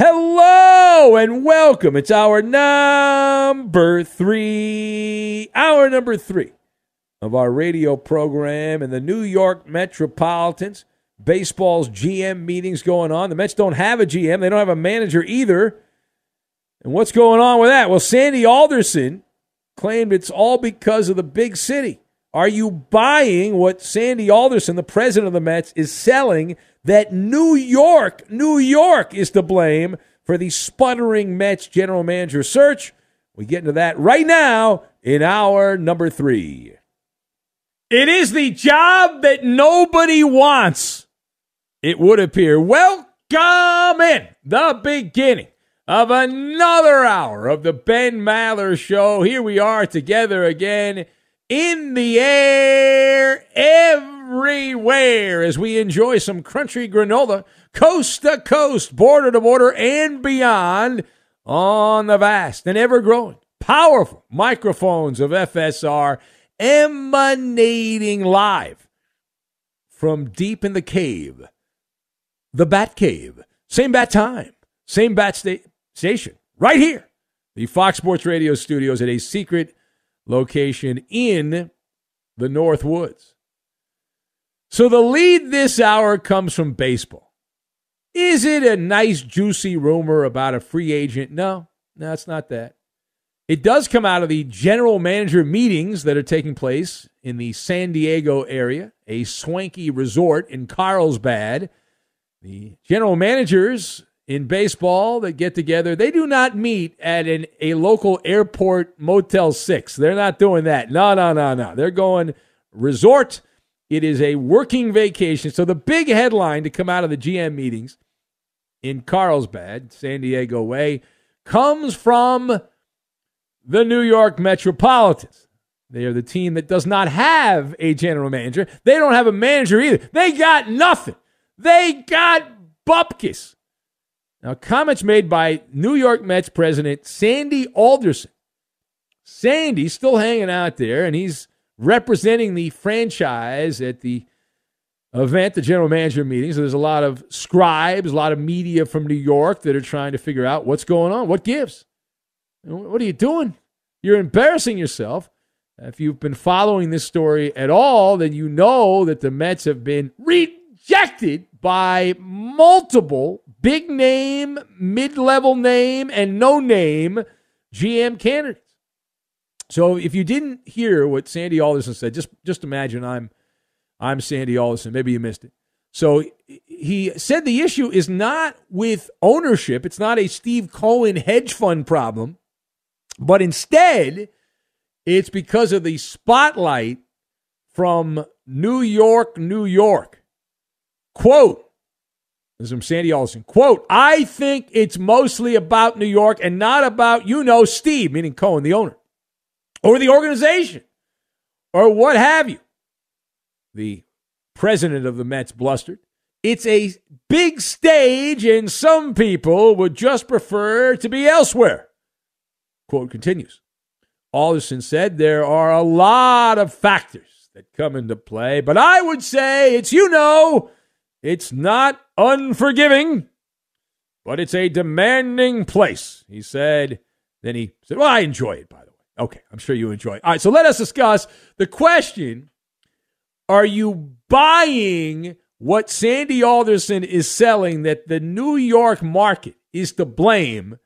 Hello and welcome. It's hour number three, hour number three of our radio program in the New York Metropolitans. Baseball's GM meetings going on. The Mets don't have a GM, they don't have a manager either. And what's going on with that? Well, Sandy Alderson claimed it's all because of the big city. Are you buying what Sandy Alderson, the president of the Mets, is selling that New York, New York is to blame for the sputtering Mets general manager search. We get into that right now in hour number three. It is the job that nobody wants, it would appear. Welcome in the beginning of another hour of the Ben Maller Show. Here we are together again in the air everywhere as we enjoy some crunchy granola coast to coast, border to border, and beyond on the vast and ever growing, powerful microphones of FSR emanating live from deep in the cave, the Bat Cave. Same bat time, same bat sta- station, right here. The Fox Sports Radio studios at a secret location in the North Woods. So the lead this hour comes from baseball. Is it a nice, juicy rumor about a free agent? No, no, it's not that. It does come out of the general manager meetings that are taking place in the San Diego area, a swanky resort in Carlsbad. The general managers in baseball that get together, they do not meet at an, a local airport Motel 6. They're not doing that. No, no, no, no. They're going resort. It is a working vacation. So the big headline to come out of the GM meetings in Carlsbad, San Diego way, comes from the New York Metropolitans. They are the team that does not have a general manager. They don't have a manager either. They got nothing. They got bupkis. Now, comments made by New York Mets president Sandy Alderson. Sandy's still hanging out there, and he's representing the franchise at the event, the general manager meeting. So there's a lot of scribes, a lot of media from New York that are trying to figure out what's going on, what gives. What are you doing? You're embarrassing yourself. If you've been following this story at all, then you know that the Mets have been rejected by multiple big name, mid level name, and no name GM candidates. So if you didn't hear what Sandy Alderson said, just just imagine I'm I'm Sandy Alderson. Maybe you missed it. So he said the issue is not with ownership. It's not a Steve Cohen hedge fund problem, but instead it's because of the spotlight from New York, New York. Quote, this is from Sandy Alderson. Quote, I think it's mostly about New York and not about, you know, Steve, meaning Cohen, the owner, or the organization, or what have you. The president of the Mets blustered. It's a big stage, and some people would just prefer to be elsewhere. Quote continues. Alderson said there are a lot of factors that come into play, but I would say it's, you know, it's not unforgiving, but it's a demanding place, he said. Then he said, Well, I enjoy it, by the way. Okay, I'm sure you enjoy it. All right, so let us discuss the question Are you buying what Sandy Alderson is selling that the New York market is to blame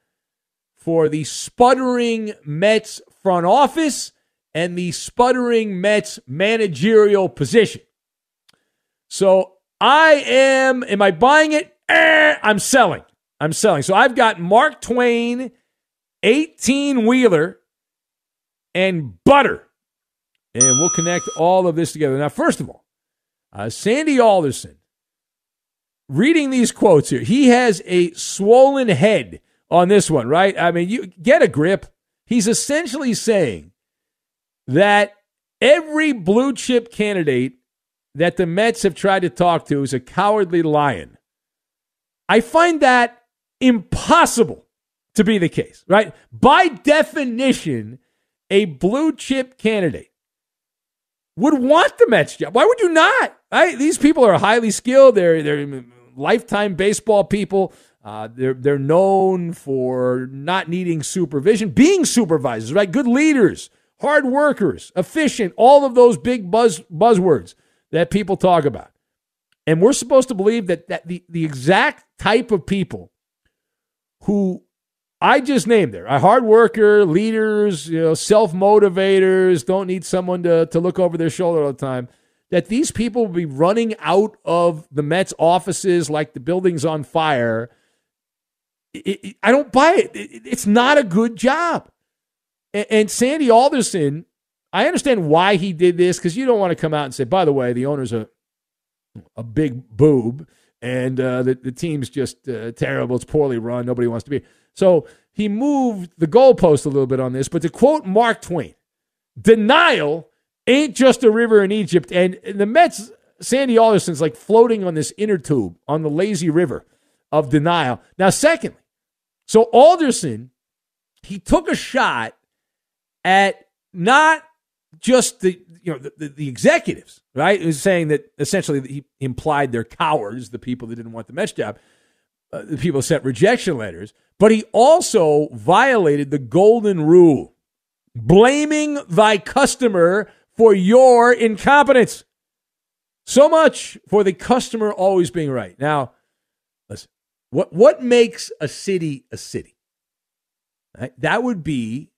for the sputtering Mets front office and the sputtering Mets managerial position. So I am, am I buying it? Eh, I'm selling. I'm selling. So I've got Mark Twain, 18 wheeler, and butter. And we'll connect all of this together. Now, first of all, uh, Sandy Alderson, reading these quotes here, he has a swollen head on this one, right? I mean, you get a grip. He's essentially saying that every blue chip candidate that the Mets have tried to talk to is a cowardly lion. I find that impossible to be the case, right? By definition, a blue chip candidate would want the Mets job. Why would you not? Right? These people are highly skilled. They're they're lifetime baseball people. Uh, they're they're known for not needing supervision, being supervisors, right? Good leaders, hard workers, efficient. All of those big buzz buzzwords that people talk about. And we're supposed to believe that, that the, the exact type of people who I just named there. A hard worker, leaders, you know, self motivators, don't need someone to, to look over their shoulder all the time. That these people will be running out of the Mets offices like the building's on fire. It, it, I don't buy it. it. It's not a good job. And, and Sandy Alderson, I understand why he did this because you don't want to come out and say, by the way, the owner's a a big boob and uh, the, the team's just uh, terrible. It's poorly run. Nobody wants to be. So he moved the goalpost a little bit on this. But to quote Mark Twain, denial ain't just a river in Egypt. And the Mets, Sandy Alderson's like floating on this inner tube on the lazy river of denial. Now, secondly, so Alderson, he took a shot at not just the you know the, the, the executives, right? Was saying that essentially he implied they're cowards, the people that didn't want the Mets job uh, the people sent rejection letters, but he also violated the golden rule blaming thy customer for your incompetence. So much for the customer always being right. Now, listen, what, what makes a city a city? Right? That would be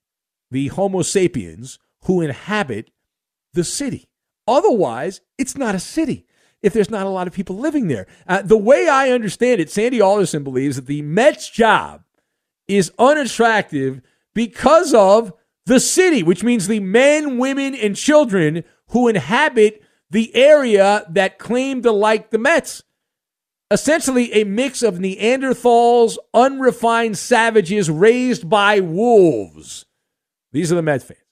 the Homo sapiens who inhabit the city. Otherwise, it's not a city if there's not a lot of people living there. Uh, the way I understand it, Sandy Alderson believes that the Mets job is unattractive because of the city, which means the men, women, and children who inhabit the area that claim to like the Mets. Essentially, a mix of Neanderthals, unrefined savages raised by wolves. These are the Mets fans.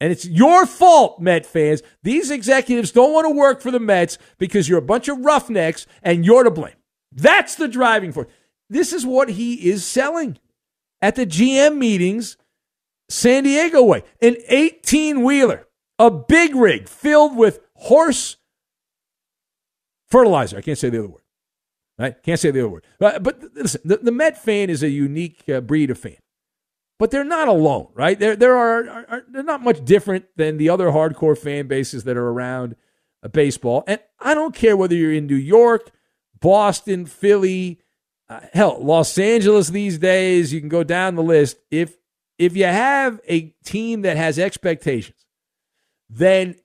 And it's your fault, Met fans. These executives don't want to work for the Mets because you're a bunch of roughnecks and you're to blame. That's the driving force. This is what he is selling at the GM meetings, San Diego way. An 18 wheeler, a big rig filled with horse fertilizer. I can't say the other word. Right? Can't say the other word. But, but listen, the, the Met fan is a unique uh, breed of fan but they're not alone, right? There, there are, are, they're not much different than the other hardcore fan bases that are around baseball. And I don't care whether you're in New York, Boston, Philly, uh, hell, Los Angeles these days, you can go down the list. If if you have a team that has expectations, then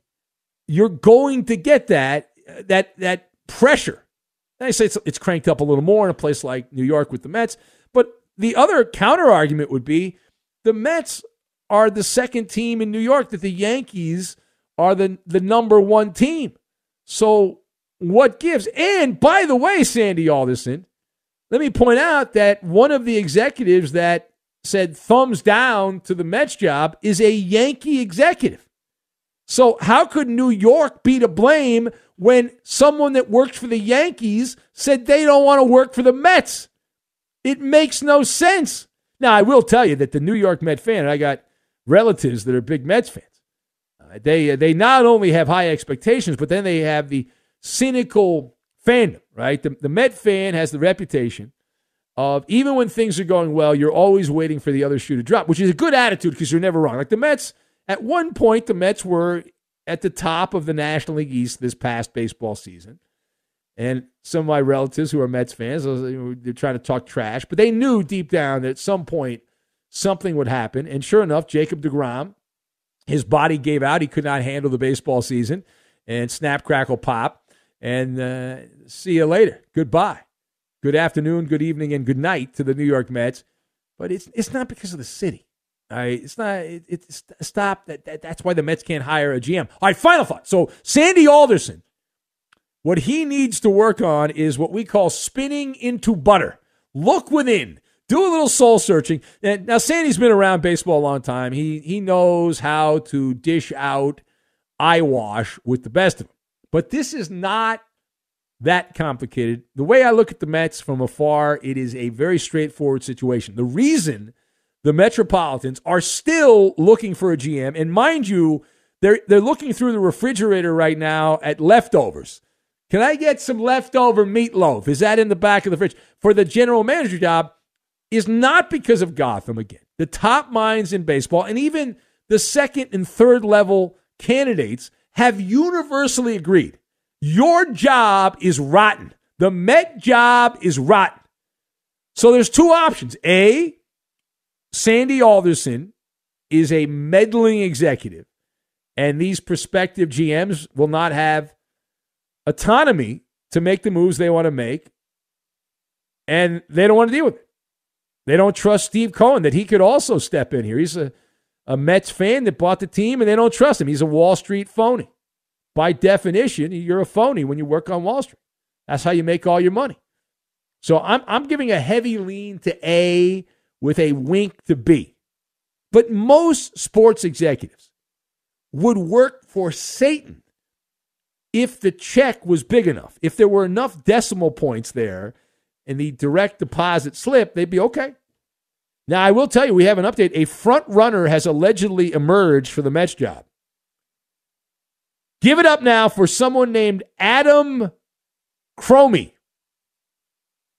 you're going to get that that that pressure. And I say it's, it's cranked up a little more in a place like New York with the Mets, but the other counter argument would be the Mets are the second team in New York that the Yankees are the the number one team. So what gives? And by the way, Sandy Alderson, let me point out that one of the executives that said thumbs down to the Mets job is a Yankee executive. So how could New York be to blame when someone that works for the Yankees said they don't want to work for the Mets? It makes no sense. Now, I will tell you that the New York Met fan, I got relatives that are big Mets fans. Uh, they, uh, they not only have high expectations, but then they have the cynical fandom, right? The, the Met fan has the reputation of even when things are going well, you're always waiting for the other shoe to drop, which is a good attitude because you're never wrong. Like the Mets, at one point, the Mets were at the top of the National League East this past baseball season. And some of my relatives who are Mets fans, they're trying to talk trash, but they knew deep down that at some point something would happen. And sure enough, Jacob DeGrom, his body gave out. He could not handle the baseball season. And snap, crackle, pop. And uh, see you later. Goodbye. Good afternoon, good evening, and good night to the New York Mets. But it's it's not because of the city. All right, it's not. It, it's stop. That, that that's why the Mets can't hire a GM. All right, final thought. So Sandy Alderson, what he needs to work on is what we call spinning into butter. Look within. Do a little soul searching. Now Sandy's been around baseball a long time. He he knows how to dish out eyewash with the best of them. But this is not that complicated. The way I look at the Mets from afar, it is a very straightforward situation. The reason the Metropolitans are still looking for a GM, and mind you, they're they're looking through the refrigerator right now at leftovers. Can I get some leftover meatloaf? Is that in the back of the fridge for the general manager job? Is not because of Gotham again. The top minds in baseball and even the second and third level candidates have universally agreed your job is rotten. The Met job is rotten. So there's two options. A, Sandy Alderson is a meddling executive, and these prospective GMs will not have autonomy to make the moves they want to make, and they don't want to deal with it. They don't trust Steve Cohen that he could also step in here. He's a, a Mets fan that bought the team, and they don't trust him. He's a Wall Street phony by definition, you're a phony when you work on Wall Street. That's how you make all your money. So I'm, I'm giving a heavy lean to A with a wink to B. But most sports executives would work for Satan if the check was big enough. If there were enough decimal points there and the direct deposit slip, they'd be okay. Now, I will tell you, we have an update. A front runner has allegedly emerged for the Mets job. Give it up now for someone named Adam Cromie.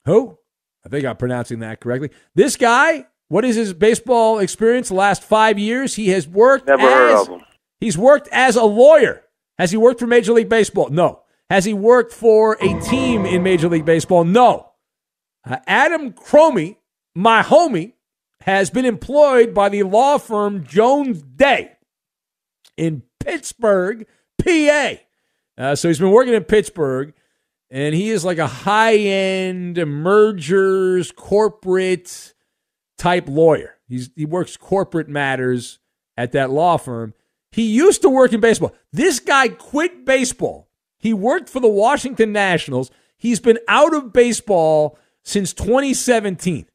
Who? I think I'm pronouncing that correctly. This guy, what is his baseball experience the last five years? He has worked Never as, heard of him. He's worked as a lawyer. Has he worked for Major League Baseball? No. Has he worked for a team in Major League Baseball? No. Uh, Adam Cromie, my homie, has been employed by the law firm Jones Day in Pittsburgh PA. Uh, so he's been working in Pittsburgh, and he is like a high end mergers, corporate type lawyer. He's, he works corporate matters at that law firm. He used to work in baseball. This guy quit baseball. He worked for the Washington Nationals. He's been out of baseball since 2017.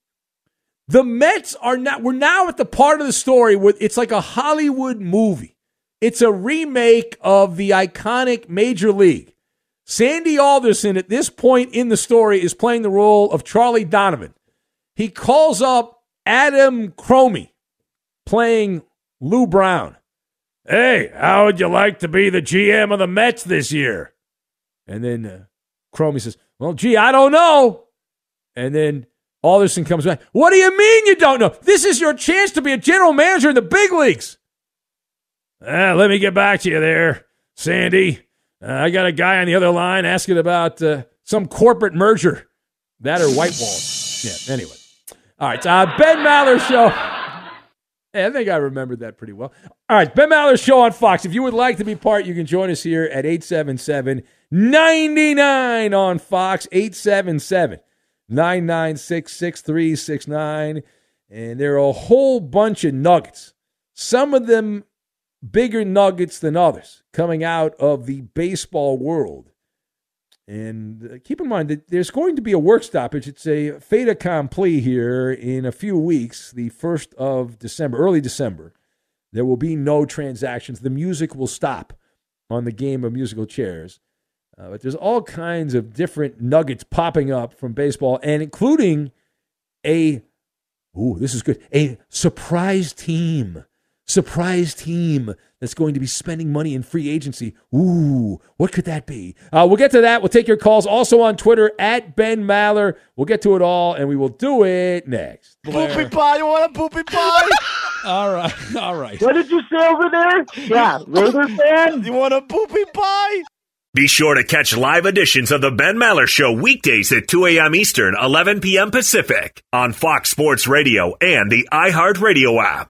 The Mets are now, we're now at the part of the story where it's like a Hollywood movie. It's a remake of the iconic Major League. Sandy Alderson, at this point in the story, is playing the role of Charlie Donovan. He calls up Adam Cromie, playing Lou Brown. Hey, how would you like to be the GM of the Mets this year? And then uh, Cromie says, Well, gee, I don't know. And then Alderson comes back. What do you mean you don't know? This is your chance to be a general manager in the big leagues. Uh, let me get back to you there, Sandy. Uh, I got a guy on the other line asking about uh, some corporate merger. That or White Walls. Yeah. Anyway. All right. Uh, ben Maller show. I think I remembered that pretty well. All right, Ben Maller show on Fox. If you would like to be part, you can join us here at 877 99 on Fox. 877 996 6369. And there are a whole bunch of nuggets. Some of them bigger nuggets than others coming out of the baseball world. And uh, keep in mind that there's going to be a work stoppage. It's a fait accompli here in a few weeks, the 1st of December, early December. There will be no transactions. The music will stop on the game of musical chairs. Uh, but there's all kinds of different nuggets popping up from baseball, and including a, ooh, this is good, a surprise team surprise team that's going to be spending money in free agency. Ooh, what could that be? Uh, we'll get to that. We'll take your calls also on Twitter at Ben Maller. We'll get to it all, and we will do it next. Poopy pie. You want a poopy pie? all right. All right. What did you say over there? Yeah, Raider fan? You want a poopy pie? Be sure to catch live editions of the Ben Maller Show weekdays at 2 a.m. Eastern, 11 p.m. Pacific on Fox Sports Radio and the iHeartRadio app.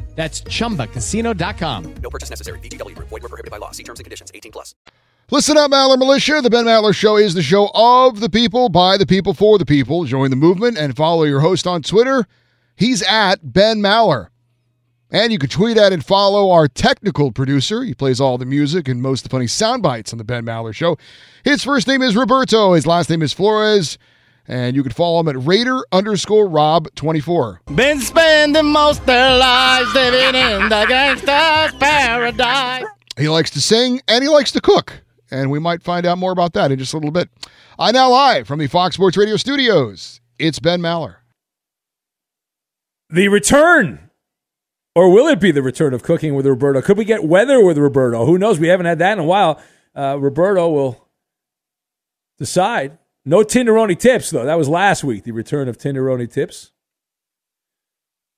That's ChumbaCasino.com. No purchase necessary. VGW. Void were prohibited by law. See terms and conditions. 18 plus. Listen up, Maller Militia. The Ben Maller Show is the show of the people, by the people, for the people. Join the movement and follow your host on Twitter. He's at Ben Maller. And you can tweet at and follow our technical producer. He plays all the music and most of the funny sound bites on the Ben Maller Show. His first name is Roberto. His last name is Flores. And you can follow him at Raider underscore Rob 24. Been spending most their lives living in the gangster's paradise. He likes to sing and he likes to cook. And we might find out more about that in just a little bit. I now live from the Fox Sports Radio studios. It's Ben Maller. The return Or will it be the return of cooking with Roberto? Could we get weather with Roberto? Who knows? We haven't had that in a while. Uh, Roberto will decide. No Tinderoni tips, though. That was last week, the return of Tinderoni tips.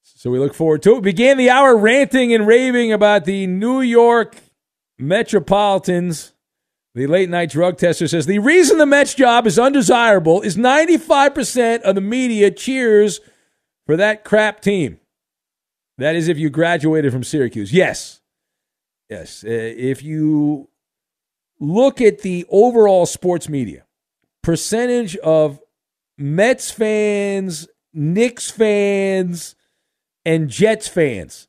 So we look forward to it. Began the hour ranting and raving about the New York Metropolitans. The late night drug tester says the reason the Mets job is undesirable is 95% of the media cheers for that crap team. That is if you graduated from Syracuse. Yes. Yes. Uh, if you look at the overall sports media, percentage of Mets fans, Knicks fans, and Jets fans,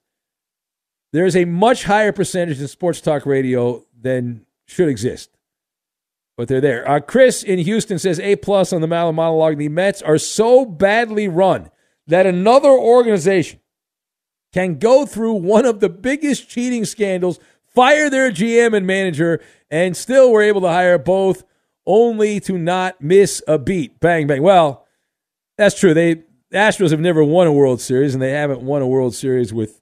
there's a much higher percentage in sports talk radio than should exist. But they're there. Uh, Chris in Houston says A plus on the Maller monologue. The Mets are so badly run that another organization can go through one of the biggest cheating scandals, fire their GM and manager, and still were able to hire both only to not miss a beat. Bang, bang. Well, that's true. They the Astros have never won a World Series, and they haven't won a World Series with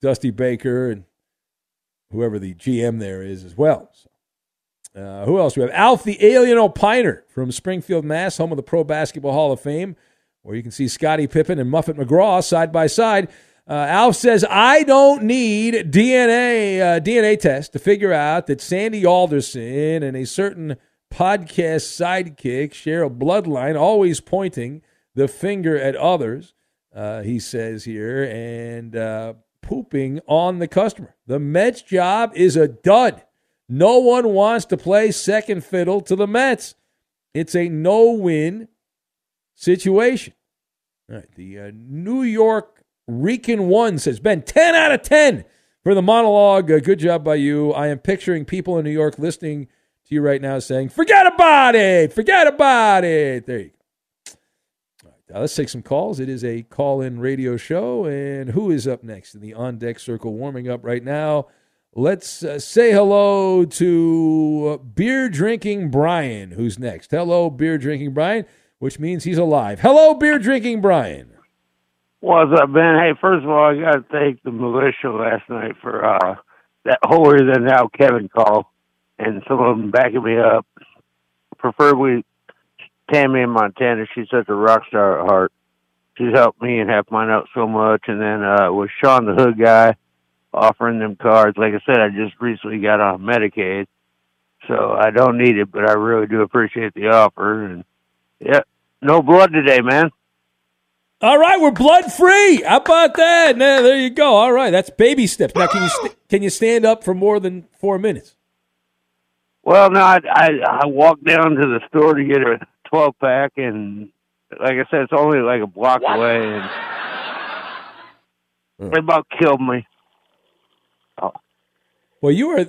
Dusty Baker and whoever the GM there is as well. So, uh, who else? We have Alf the Alien Opiner from Springfield, Mass., home of the Pro Basketball Hall of Fame, where you can see Scottie Pippen and Muffet McGraw side by side. Uh, Alf says, I don't need DNA uh, DNA test to figure out that Sandy Alderson and a certain podcast sidekick share a bloodline, always pointing – the finger at others, uh, he says here, and uh, pooping on the customer. The Mets job is a dud. No one wants to play second fiddle to the Mets. It's a no win situation. All right, the uh, New York Rican One says, Ben, 10 out of 10 for the monologue. Uh, good job by you. I am picturing people in New York listening to you right now saying, forget about it, forget about it. There you go. Uh, let's take some calls. It is a call in radio show. And who is up next in the on deck circle warming up right now? Let's uh, say hello to uh, beer drinking Brian, who's next. Hello, beer drinking Brian, which means he's alive. Hello, beer drinking Brian. What's up, Ben? Hey, first of all, I got to thank the militia last night for uh, that holier than thou Kevin call, and some of them backing me up. Preferably Tammy in Montana, she's such a rock star at heart. She's helped me and helped mine out so much. And then uh, with Sean the Hood guy offering them cards, like I said, I just recently got on Medicaid, so I don't need it, but I really do appreciate the offer. And yeah, no blood today, man. All right, we're blood free. How about that? Now, there you go. All right, that's baby steps. Now, can you st- can you stand up for more than four minutes? Well, no, I, I I walked down to the store to get a 12 pack, and like I said, it's only like a block what? away, and they about killed me. Oh. Well, you are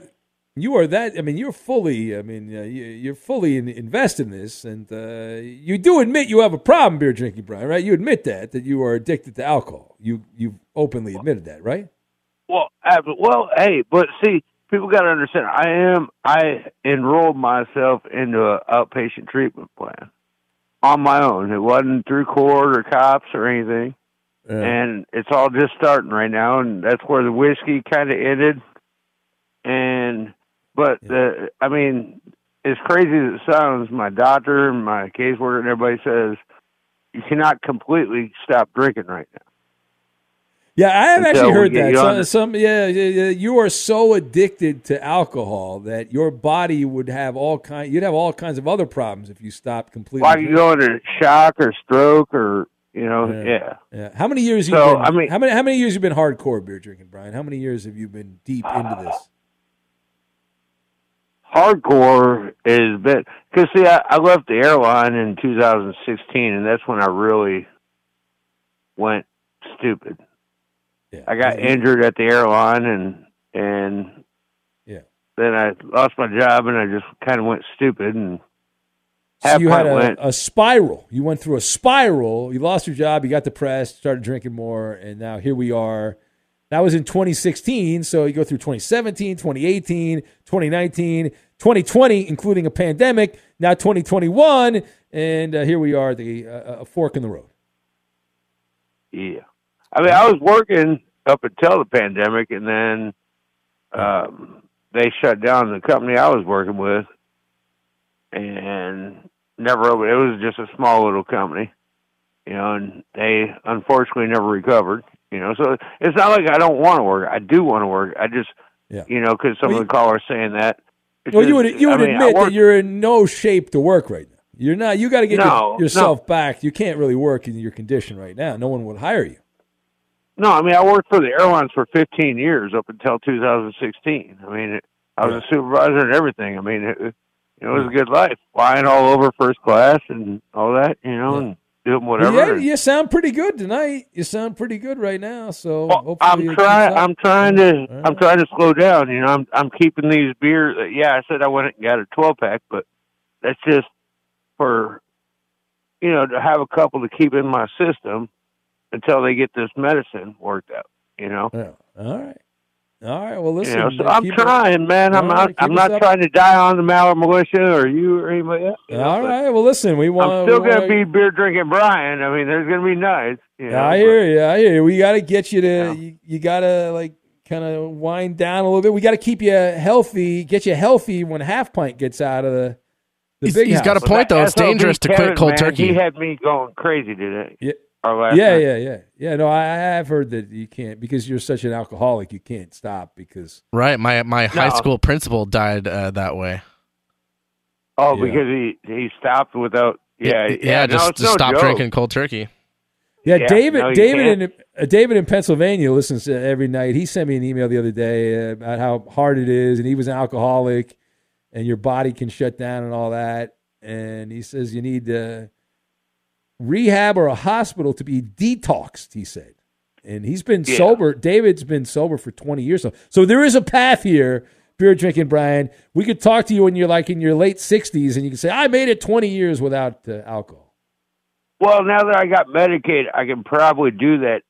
you are that. I mean, you're fully. I mean, uh, you, are fully in, invested in this, and uh, you do admit you have a problem beer drinking, Brian. Right? You admit that that you are addicted to alcohol. You you openly admitted that, right? Well, well, hey, but see, people got to understand. I am. I enrolled myself into an outpatient treatment plan on my own. It wasn't through court or cops or anything. Yeah. And it's all just starting right now, and that's where the whiskey kind of ended. And but yeah. the, I mean, as crazy as it sounds, my doctor, and my caseworker, and everybody says you cannot completely stop drinking right now. Yeah, I have actually heard that. So, some, yeah, yeah, you are so addicted to alcohol that your body would have all kind. You'd have all kinds of other problems if you stopped completely. Like you go into shock or stroke or you know, yeah. Yeah. yeah. How many years? So you been, I mean, how many how many years have you been hardcore beer drinking, Brian? How many years have you been deep into this? Hardcore is been because see, I, I left the airline in 2016, and that's when I really went stupid. Yeah. I got yeah. injured at the airline and and yeah. Then I lost my job and I just kind of went stupid and so you had a, a, spiral. You went through a spiral. You lost your job. You got depressed. Started drinking more, and now here we are. That was in 2016. So you go through 2017, 2018, 2019, 2020, including a pandemic. Now 2021, and uh, here we are, the uh, a fork in the road. Yeah. I mean, I was working up until the pandemic, and then um, they shut down the company I was working with, and never opened. It was just a small little company, you know, and they unfortunately never recovered. You know, so it's not like I don't want to work. I do want to work. I just, Yeah. you know, because some Well, of the callers saying that. Well, you would you would I mean, admit work- that you're in no shape to work right now. You're not. You got to get your- No, yourself back. You can't really work in your condition right now. No one would hire you. No, I mean I worked for the airlines for 15 years up until 2016. I mean, it, I was a supervisor and everything. I mean, it, it it was a hmm. good life, flying all over first class and all that, you know, and doing Well, whatever. yeah, you sound pretty good tonight. You sound pretty good right now. So hopefully I'm trying. I'm trying to. I'm trying to slow down. You know, I'm I'm keeping these beers. Yeah, I said I went and got a 12 pack, but that's just for you know to have a couple to keep in my system until they get this medicine worked out. You know. Yeah. All right. All right. Well, listen. you know, so I'm keep it- trying, man. I'm not. right, I'm not up. trying to die on the Maller Militia or you or anybody else. you know, All but right. Well, listen. We want. I'm still gonna be beer drinking Brian. I mean, there's gonna be nights. You know, I hear you. I hear you. We got to get you to. You, you got to like kind of wind down a little bit. We got to keep you healthy. Get you healthy when half pint gets out of the. The He's- big he's got a point, though. It's SOB dangerous to quit cold man, turkey. He had me going crazy today. Yeah. Or last yeah, night. yeah, yeah, yeah. No, I, I have heard that you can't because you're such an alcoholic. You can't stop because Right. My my high school principal died uh, that way. Oh, Yeah. because he he stopped without. Yeah, yeah. yeah. just no, just no stop joke. drinking cold turkey. Yeah, Yeah, David. no, David can't. in uh, David in Pennsylvania listens to every night. He sent me an email the other day uh, about how hard it is, and he was an alcoholic, and your body can shut down and all that. And he says you need uh, rehab or a hospital to be detoxed. He said, and he's been Yeah. sober. David's been sober for twenty years. So, so there is a path here. Beer drinking, Brian. We could talk to you when you're like in your late sixties, and you can say, "I made it twenty years without uh, alcohol." Well, now that I got medicated, I can probably do that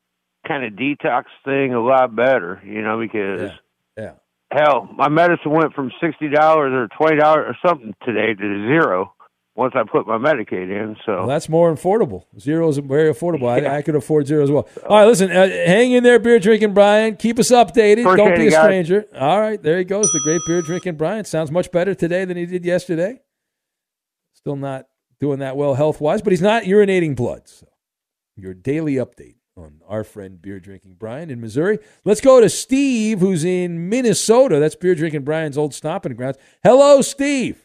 kind of detox thing a lot better. You know, because Yeah. hell, my medicine went from sixty dollars or twenty dollars or something today to zero once I put my Medicaid in. So Well, that's more affordable. Zero is very affordable. I, I could afford zero as well. All right, listen, uh, hang in there, beer drinking Brian. Keep us updated. Don't be a guys. stranger. All right, there he goes, the great beer drinking Brian. Sounds much better today than he did yesterday. Still not doing that well health wise, but he's not urinating blood. So your daily update on our friend beer drinking Brian in Missouri. Let's go to Steve, who's in Minnesota. That's beer drinking Brian's old stomping grounds. Hello, Steve.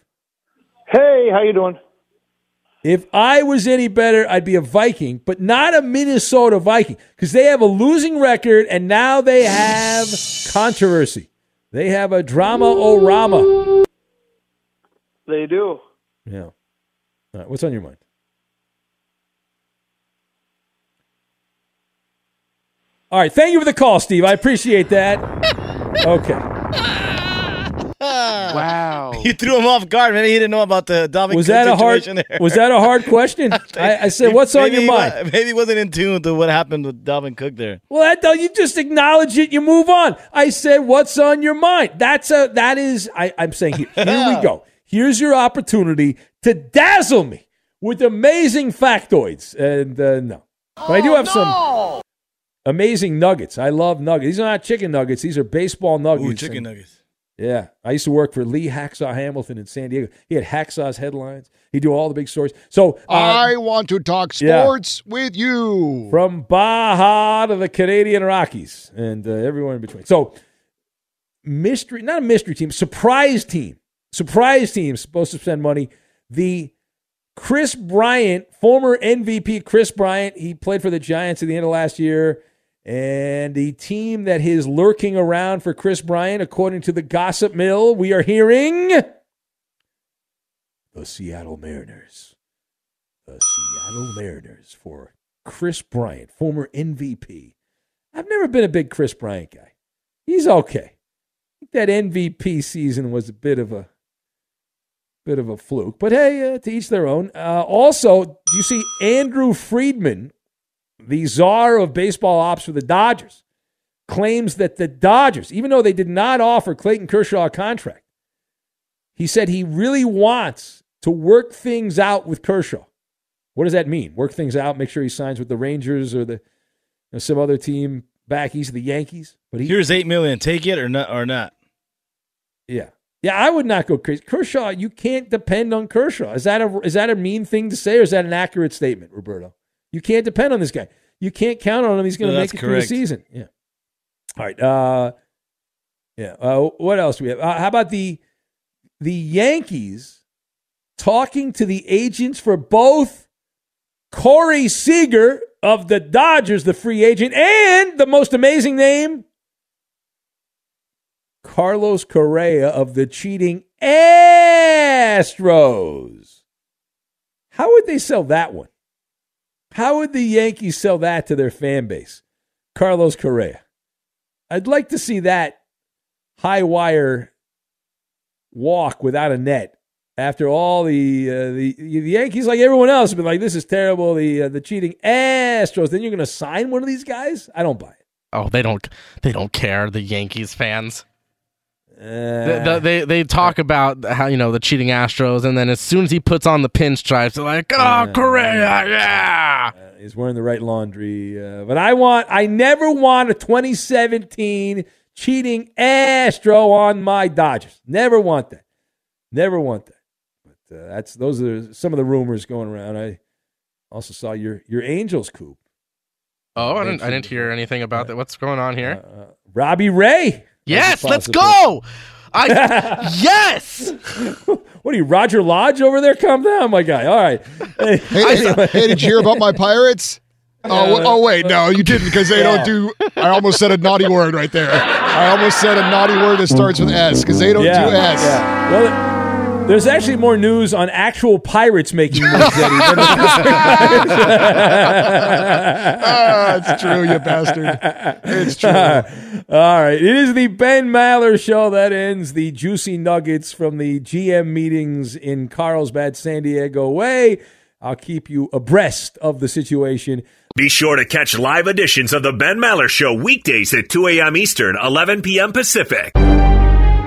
Hey, how you doing? If I was any better, I'd be a Viking, but not a Minnesota Viking because they have a losing record and now they have controversy. They have a drama orama. They do. Yeah. All right, what's on your mind? All right, thank you for the call, Steve. I appreciate that. Okay. Wow. You threw him off guard. Maybe he didn't know about the Dalvin Was that a hard situation there. was that a hard question? I, I said, "What's on your mind?" wa- Maybe he wasn't in tune with what happened with Dalvin Cook there. Well, that don't you just acknowledge it, you move on. I said, "What's on your mind?" That's a that is. I, I'm saying here, here we go. Here's your opportunity to dazzle me with amazing factoids, and uh, no, but I do have some amazing nuggets. I love nuggets. These are not chicken nuggets; these are baseball nuggets. Ooh, chicken And- nuggets. Yeah, I used to work for Lee Hacksaw Hamilton in San Diego. He had Hacksaw's headlines. He'd do all the big stories. So uh, I want to talk yeah. sports with you. from Baja to the Canadian Rockies and uh, everyone in between. So, mystery, not a mystery team, surprise team. Surprise team supposed to spend money. The Kris Bryant, former MVP Kris Bryant, he played for the Giants at the end of last year. And the team that is lurking around for Kris Bryant, according to the gossip mill, we are hearing the Seattle Mariners. The Seattle Mariners for Kris Bryant, former MVP. I've never been a big Kris Bryant guy. He's okay. That MVP season was a bit of a bit of a fluke, but hey, uh, to each their own. Uh, also, do you see Andrew Friedman, the czar of baseball ops for the Dodgers, claims that the Dodgers, even though they did not offer Clayton Kershaw a contract, he said he really wants to work things out with Kershaw. What does that mean? Work things out, make sure he signs with the Rangers or the you know, some other team back east of the Yankees. But he, Here's eight million. Take it or not? Or not? yeah, yeah, I would not go crazy. Kershaw, you can't depend on Kershaw. Is that a is that a mean thing to say, or is that an accurate statement, Roberto? You can't depend on this guy. You can't count on him. He's going to No, make it through the season. Yeah. All right. Uh, yeah. Uh, what else do we have? Uh, how about the the Yankees talking to the agents for both Corey Seager of the Dodgers, the free agent, and the most amazing name, Carlos Correa of the cheating Astros. How would they sell that one? How would the Yankees sell that to their fan base? Carlos Correa. I'd like to see that high wire walk without a net after all the uh, the, the Yankees, like everyone else, have been like, "This is terrible." The uh, the cheating Astros. Then you're going to sign one of these guys? I don't buy it. Oh, they don't. They don't care. The Yankees fans. Uh, They, they, they talk about how you know the cheating Astros, and then as soon as he puts on the pinstripes, they're like, "Oh, Correa, yeah." Uh, he's wearing the right laundry. Uh, but I want, I never want a 2017 cheating Astro on my Dodgers. Never want that. Never want that. But uh, that's those are some of the rumors going around. I also saw your your Angels coop. Oh, I didn't I didn't hear anything about that. What's going on here? Robbie Ray. Yes, let's go. I yes. What are you, Roger Lodge over there? Come down, my guy. All right. Hey, Hey, hey, did you hear about my pirates? Oh, w- oh wait, no, you didn't because they don't do. I almost said a naughty word right there. I almost said a naughty word that starts with S because they don't Yeah, do S. yeah. Well, there's actually more news on actual pirates making moves, Eddie. than- Ah, it's true, you bastard. It's true. All right. It is the Ben Maller show that ends the juicy nuggets from the GM meetings in Carlsbad, San Diego way. I'll keep you abreast of the situation. Be sure to catch live editions of the Ben Maller Show weekdays at 2 a.m. Eastern, 11 p.m. Pacific.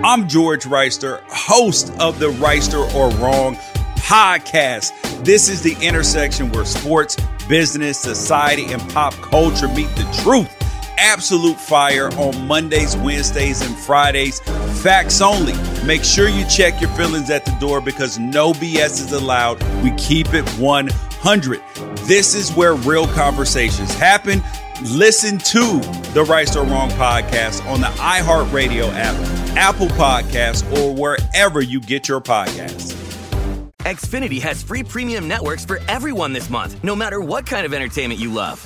Mm-hmm. I'm George Reister, host of the Reister or Wrong podcast. This is the intersection where sports, business, society, and pop culture meet the truth. Absolute fire on Mondays, Wednesdays, and Fridays. Facts only. Make sure you check your feelings at the door because no BS is allowed. We keep it 100. This is where real conversations happen. Listen to the Right or Wrong podcast on the iHeartRadio app, Apple Podcasts, or wherever you get your podcasts. Xfinity has free premium networks for everyone this month, no matter what kind of entertainment you love.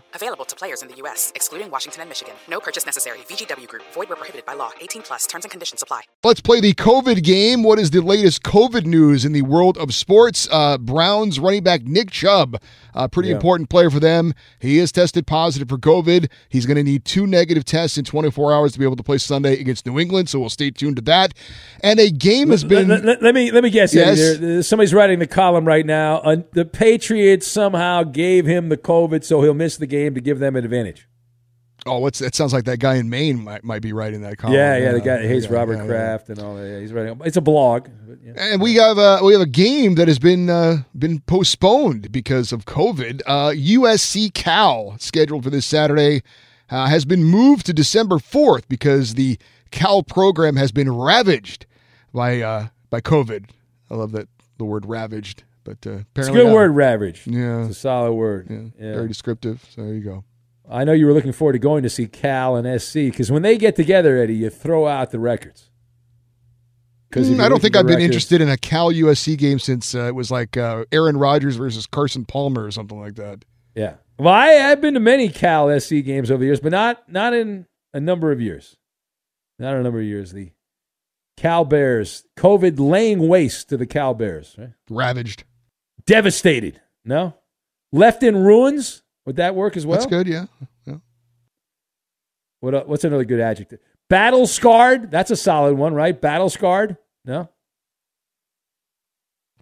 Available to players in the U.S., excluding Washington and Michigan. No purchase necessary. VGW Group. Void where prohibited by law. 18 plus. Terms and conditions apply. Let's play the COVID game. What is the latest COVID news in the world of sports? Uh, Browns running back Nick Chubb, a pretty Yeah. important player for them. He is tested positive for COVID. He's going to need two negative tests in 24 hours to be able to play Sunday against New England. So we'll stay tuned to that. And a game has been. Let, let- let me let me guess. Yes. Eddie, there- there- somebody's writing the column right now. Uh, the Patriots somehow gave him the COVID, so he'll miss the game to give them an advantage. Oh, what's that? Sounds like that guy in Maine might, might be writing that column. yeah, yeah. The guy hates yeah, Robert yeah. Kraft and all that. Yeah, he's writing. It's a blog. And we have a we have a game that has been uh, been postponed because of COVID. Uh, USC Cal scheduled for this Saturday uh, has been moved to December fourth because the Cal program has been ravaged by uh, by COVID. I love that the word ravaged, but uh, It's a good not. word, ravage. Yeah, It's a solid word. Yeah. very descriptive. So there you go. I know you were looking forward to going to see Cal and SC because when they get together, Eddie, you throw out the records. 'Cause if Mm, I don't think I've the been interested in a Cal USC game since uh, it was like uh, Aaron Rodgers versus Carson Palmer or something like that. Yeah. Well, I, I've been to many Cal SC games over the years, but not not in a number of years. Not a number of years. The Cal Bears, COVID laying waste to the Cal Bears. Right? Ravaged. Devastated. No? Left in ruins? Would that work as well? That's good. Yeah. yeah. What, uh, what's another good adjective? Battle scarred. That's a solid one, right? Battle scarred. No.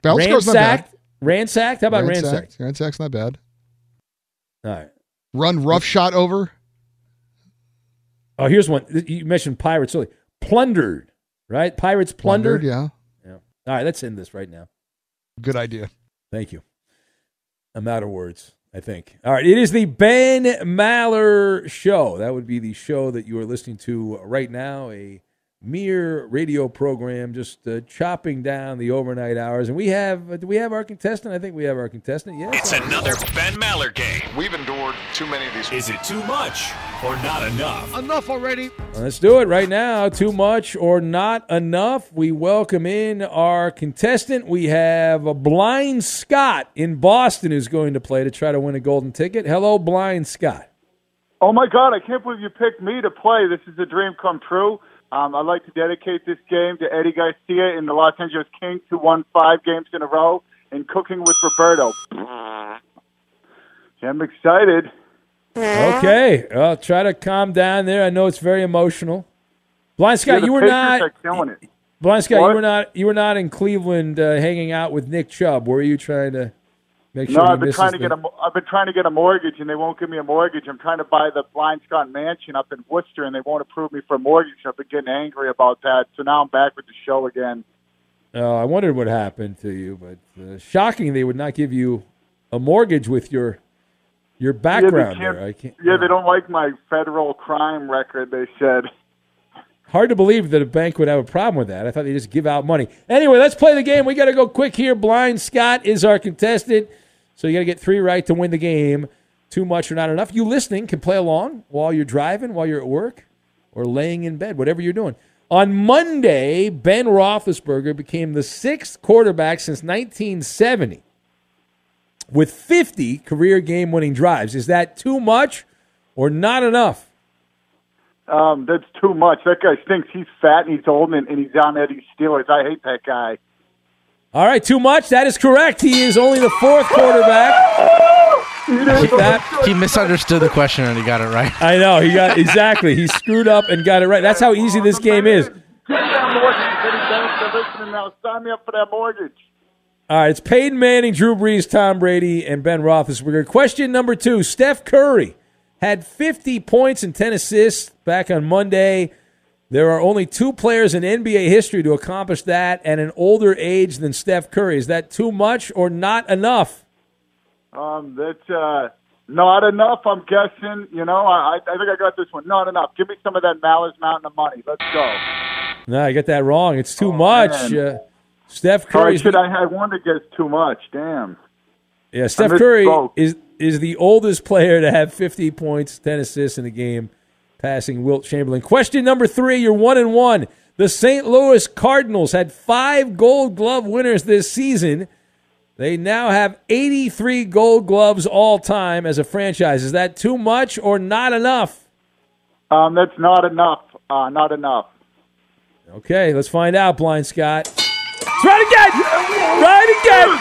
Battle scarred's not bad. ransacked. Ransacked. How about ransacked? Ransacked. Ransack's not bad. All right. Run rough shot over. Oh, here's one. You mentioned pirates earlier. Plundered, right? Pirates plundered. Plundered, yeah. All right, let's end this right now. Good idea. Thank you. I'm out of words, I think. All right, it is the Ben Maller Show. That would be the show that you are listening to right now, a mere radio program just uh, chopping down the overnight hours. And we have, uh, do we have our contestant? I think we have our contestant. Yes. It's another Ben Maller game. We've endured too many of these. Is it too much or not enough? Enough already. Let's do it right now. Too much or not enough. We welcome in our contestant. We have a Blind Scott in Boston who's going to play to try to win a golden ticket. Hello, Blind Scott. Oh my God! I can't believe you picked me to play. This is a dream come true. Um, I'd like to dedicate this game to Eddie Garcia and the Los Angeles Kings, who won five games in a row, and Cooking with Roberto. I'm excited. Okay, I'll try to calm down there. I know it's very emotional. Blind Scott, Yeah, you were not. are killing it. Blind Scott, you were not. You were not in Cleveland uh, hanging out with Nick Chubb. Were you trying to make sure? no, I've been trying to the- get a. I've been trying to get a mortgage, and they won't give me a mortgage. I'm trying to buy the Blind Scott Mansion up in Worcester, and they won't approve me for a mortgage. I've been getting angry about that. So now I'm back with the show again. Oh, I wondered what happened to you, but uh, shocking they would not give you a mortgage with your your background yeah, they there. I can't- can't. yeah, they don't like my federal crime record. They said. Hard to believe that a bank would have a problem with that. I thought they just give out money. Anyway, let's play the game. We got to go quick here. Blind Scott is our contestant, so you got to get three right to win the game. Too much or not enough. You listening can play along while you're driving, while you're at work, or laying in bed, whatever you're doing. On Monday, Ben Roethlisberger became the sixth quarterback since 1970 with 50 career game-winning drives. Is that too much or not enough? Um, that's too much. That guy stinks. He's fat and he's old and, and he's on Eddie Steelers. I hate that guy. All right, too much. That is correct. He is only the fourth quarterback. With that, He misunderstood the question and he got it right. I know he got exactly. He screwed up and got it right. That's how easy this game is. Get that mortgage. Eddie Bennett, they're listening now. Sign me up for that mortgage. All right, it's Peyton Manning, Drew Brees, Tom Brady, and Ben Roethlisberger. Question number two: Steph Curry had 50 points and 10 assists back on Monday. There are only two players in NBA history to accomplish that at an older age than Steph Curry. Is that too much or not enough? Um, that's uh, not enough. I'm guessing. You know, I I think I got this one. Not enough. Give me some of that Malice Mountain of money. Let's go. No, I got that wrong. It's too Oh, much. Uh, Steph Curry. Should I have one that gets too much? Damn. Yeah, Steph Curry is is the oldest player to have 50 points, 10 assists in a game, passing Wilt Chamberlain. Question number three: You're one and one. The St. Louis Cardinals had five Gold Glove winners this season. They now have 83 Gold Gloves all time as a franchise. Is that too much or not enough? Um, that's not enough. Uh, not enough. Okay, let's find out, Blind Scott. Try it again. Try it again.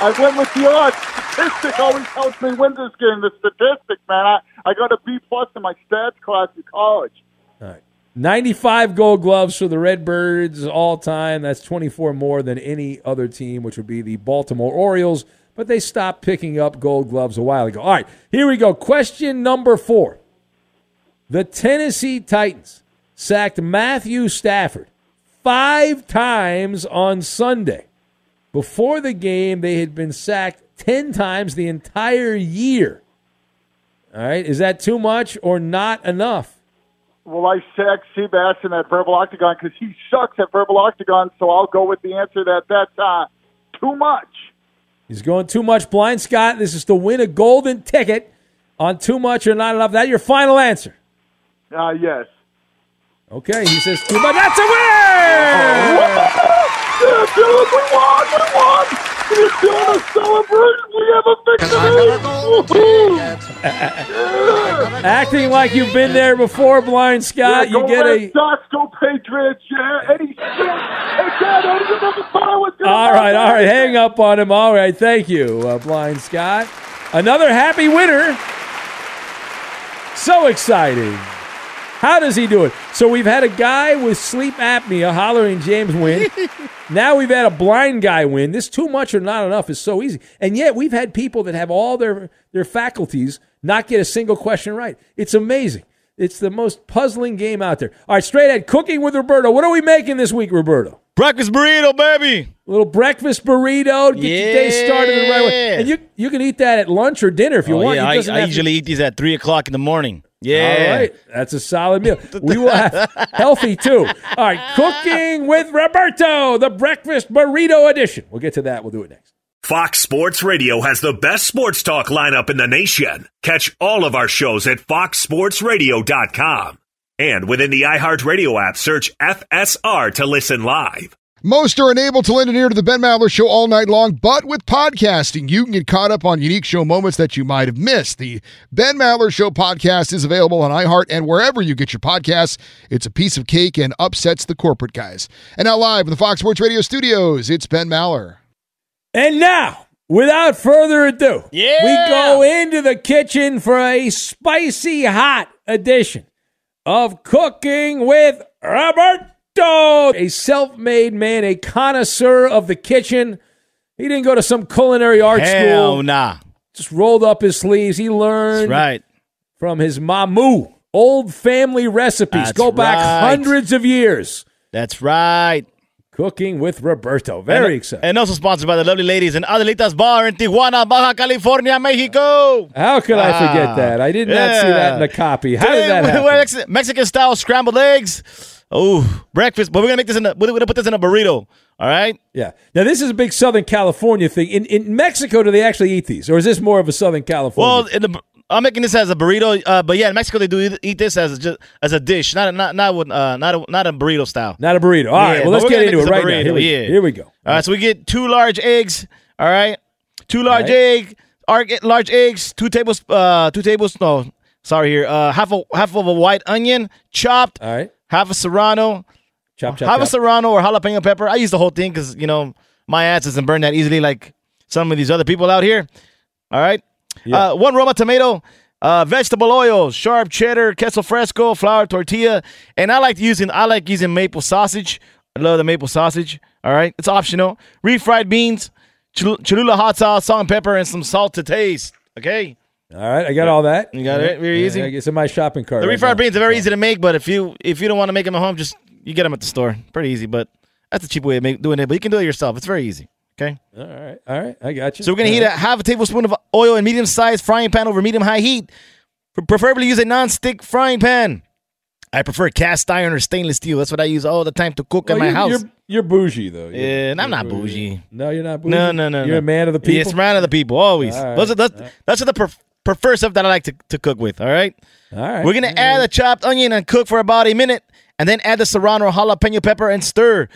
I went with the odds. Statistic always helps me win this game. The statistic, man. I, I got a B plus in my stats class in college. All right. 95 gold gloves for the Redbirds all time. That's 24 more than any other team, which would be the Baltimore Orioles. But they stopped picking up gold gloves a while ago. All right, here we go. Question number four. The Tennessee Titans sacked Matthew Stafford five times on Sunday. Before the game, they had been sacked 10 times the entire year. All right, is that too much or not enough? Well, I sacked Seabass in that verbal octagon because he sucks at verbal octagon. So I'll go with the answer that that's uh, too much. He's going too much blind, Scott. This is to win a golden ticket on too much or not enough. That your final answer. Uh, yes. Okay, he says too much. That's a win! Yeah, Dylan, we won! We won! We're doing a celebration. We have a victory! Woohoo! Acting like you've been there before, blind Scott. yeah, go you get a. Sox, go Patriots! Yeah, Eddie Smith. Hey, Dad, Eddie, you never thought I was gonna All have right, that. all right. Hang up on him. All right, thank you, uh, blind Scott. Another happy winner. So exciting. How does he do it? So we've had a guy with sleep apnea hollering James win. now we've had a blind guy win. This too much or not enough is so easy. And yet we've had people that have all their, their faculties not get a single question right. It's amazing. It's the most puzzling game out there. All right, straight ahead, cooking with Roberto. What are we making this week, Roberto? Breakfast burrito, baby. A little breakfast burrito to get your day started the right way. And you you can eat that at lunch or dinner if you Oh, want. yeah, I, I have to- usually eat these at three o'clock in the morning. Yeah. All right. That's a solid meal. We will have healthy too. All right. Cooking with Roberto, the breakfast burrito edition. We'll get to that. We'll do it next. Fox Sports Radio has the best sports talk lineup in the nation. Catch all of our shows at foxsportsradio.com. And within the iHeartRadio app, search FSR to listen live. Most are unable to lend an ear to the Ben Maller Show all night long, but with podcasting, you can get caught up on unique show moments that you might have missed. The Ben Maller Show podcast is available on iHeart and wherever you get your podcasts. It's a piece of cake and upsets the corporate guys. And now live in the Fox Sports Radio studios, it's Ben Maller. And now, without further ado, Yeah. we go into the kitchen for a spicy hot edition of Cooking with Roberto, a self made man, a connoisseur of the kitchen. He didn't go to some culinary art Hell school. nah. Just rolled up his sleeves. He learned That's right. from his mamu. Old family recipes That's go back right. hundreds of years. That's right. Cooking with Roberto. Very and, excited. And also sponsored by the lovely ladies in Adelita's Bar in Tijuana, Baja California, Mexico. How could I forget Ah, that? I did not see that in the copy. How did that happen? Mexican style scrambled eggs. Oh, breakfast. But we're gonna make this in a. We're gonna put this in a burrito. All right. Yeah. Now this is a big Southern California thing. In in Mexico, do they actually eat these, or is this more of a Southern California? Well, in the, I'm making this as a burrito, uh, but yeah, in Mexico they do eat- eat this as a, just as a dish, not a, not not with, uh, not a, not a burrito style. not a burrito. All right. Yeah, Well, let's get into it right now. Here we, yeah. here we go. All right, so we get two large eggs. All right, two large right. egg, large eggs, two tables, uh, two tables. No, sorry here. Uh, half a half of a white onion chopped. All right. Half a serrano. Chop, chop, half a serrano or jalapeno pepper. I use the whole thing because you know my ass doesn't burn that easily like some of these other people out here. All right. Yeah. Uh, one Roma tomato, uh, vegetable oil, sharp cheddar, queso fresco, flour tortilla, and I like using I like using maple sausage I love the maple sausage. All right, it's optional. Refried beans, Cholula hot sauce, salt and pepper, and some salt to taste. Okay. All right, I got all that. You got it? Very easy? I guess in my shopping cart. The right refried now. beans are very easy to make, but if you if you don't want to make them at home, just you get them at the store. Pretty easy, but that's a cheap way of make, doing it. But you can do it yourself. It's very easy. Okay. All right, all right, I got you. So we're gonna heat a half a tablespoon of oil in medium-sized frying pan over medium-high heat. Preferably use a non-stick frying pan. I prefer cast iron or stainless steel. That's what I use all the time to cook Well, in my you're, house. You're, you're bougie though. You're- Yeah, and I'm not bougie. No, you're not bougie. No, no, no. You're no. a man of the people. Yes, man of the people. Always. All right, Those are that's, all right. that's the pref- preferred stuff that I like to, to cook with. All right. All right. We're gonna add the chopped onion and cook for about a minute, and then add the serrano jalapeno pepper and stir.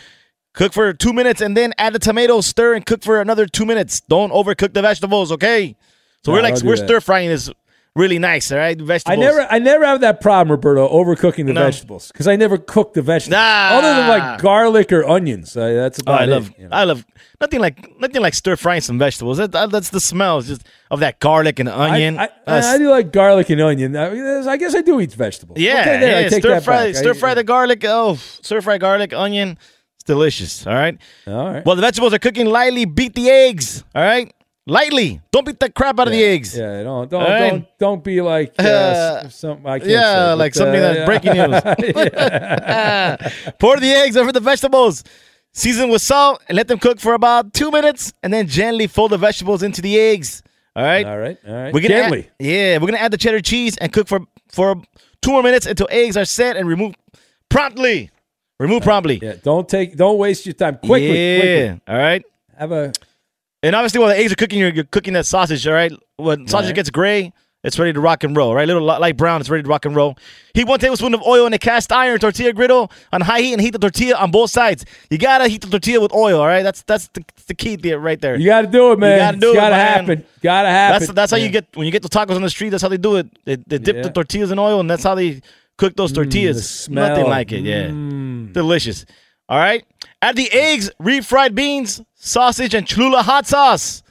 Cook for two minutes, and then add the tomatoes, stir, and cook for another two minutes. Don't overcook the vegetables, okay? So No, we're like we're stir frying this really nice, all right? vegetables. I never, I never have that problem, Roberto, overcooking the No. vegetables because I never cook the vegetables Nah. other than like garlic or onions. Uh, that's Oh, I it. love, I love nothing like nothing like stir frying some vegetables. That, that- that's the smell just of that garlic and onion. I, I, That's- I do like garlic and onion. I, I guess I do eat vegetables. Yeah, okay, there, I yeah. Stir fry, stir I- fry the garlic. Oh, stir fry garlic, onion. It's delicious. All right. All right. Well, the vegetables are cooking lightly. Beat the eggs. All right. Lightly. Don't beat the crap out of the eggs. Yeah, don't don't All right. don't, don't be like uh, Uh, something I can't yeah, say, but, like something uh, that's breaking news. Pour the eggs over the vegetables. Season with salt and let them cook for about two minutes, and then gently fold the vegetables into the eggs. All right. All right. All right. We're gonna Gently. Add, yeah, we're gonna add the cheddar cheese and cook for for two more minutes until eggs are set and remove promptly. Remove promptly. Yeah, don't take, don't waste your time. Quickly, Yeah. quickly. All right. Have a And obviously, while the eggs are cooking, you're, you're cooking that sausage. All right. When sausage Right. gets gray, it's ready to rock and roll. Right, little li- light brown, it's ready to rock and roll. Heat one tablespoon of oil in a cast iron tortilla griddle on high heat and heat the tortilla on both sides. You gotta heat the tortilla with oil. All right, that's that's the, the key there, right there. You got to do it, man. You gotta do it's it, gotta man. happen. Gotta happen. That's that's how you get when you get the tacos on the street. That's how they do it. They, they dip the tortillas in oil, and that's how they cook those tortillas. the smell. Nothing like it. Yeah, Mm. delicious. All right, add the eggs, refried beans, sausage, and Cholula hot sauce.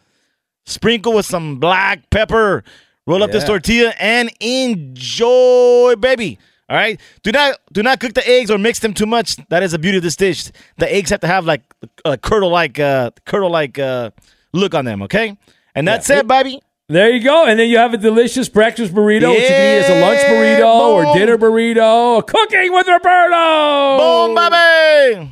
Sprinkle with some black pepper. Roll up this tortilla and enjoy, baby. All right. Do not do not cook the eggs or mix them too much. That is the beauty of this dish. The eggs have to have like a curdle like uh curdle like uh look on them. Okay. And that's it, baby. There you go. And then you have a delicious breakfast burrito, which you can eat as a lunch Yeah, burrito or dinner burrito. Cooking with Roberto. Boom, baby.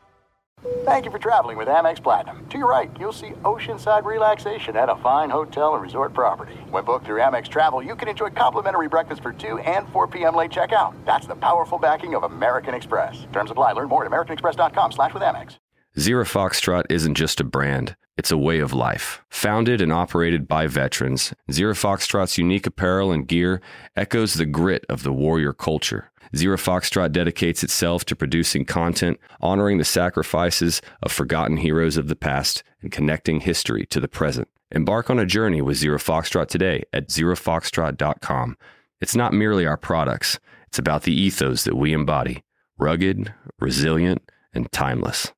Thank you for traveling with Amex Platinum. To your right, you'll see oceanside relaxation at a fine hotel and resort property. When booked through Amex Travel, you can enjoy complimentary breakfast for 2 and 4 p.m. late checkout. That's the powerful backing of American Express. Terms apply. Learn more at americanexpress.com slash with Amex. Zero Foxtrot isn't just a brand, it's a way of life. Founded and operated by veterans, Zero Foxtrot's unique apparel and gear echoes the grit of the warrior culture. Zero Foxtrot dedicates itself to producing content, honoring the sacrifices of forgotten heroes of the past, and connecting history to the present. Embark on a journey with Zero Foxtrot today at zerofoxtrot.com. It's not merely our products, it's about the ethos that we embody rugged, resilient, and timeless.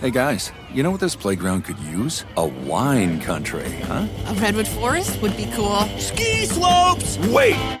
Hey guys, you know what this playground could use? A wine country, huh? A redwood forest would be cool. Ski slopes! Wait!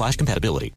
slash compatibility.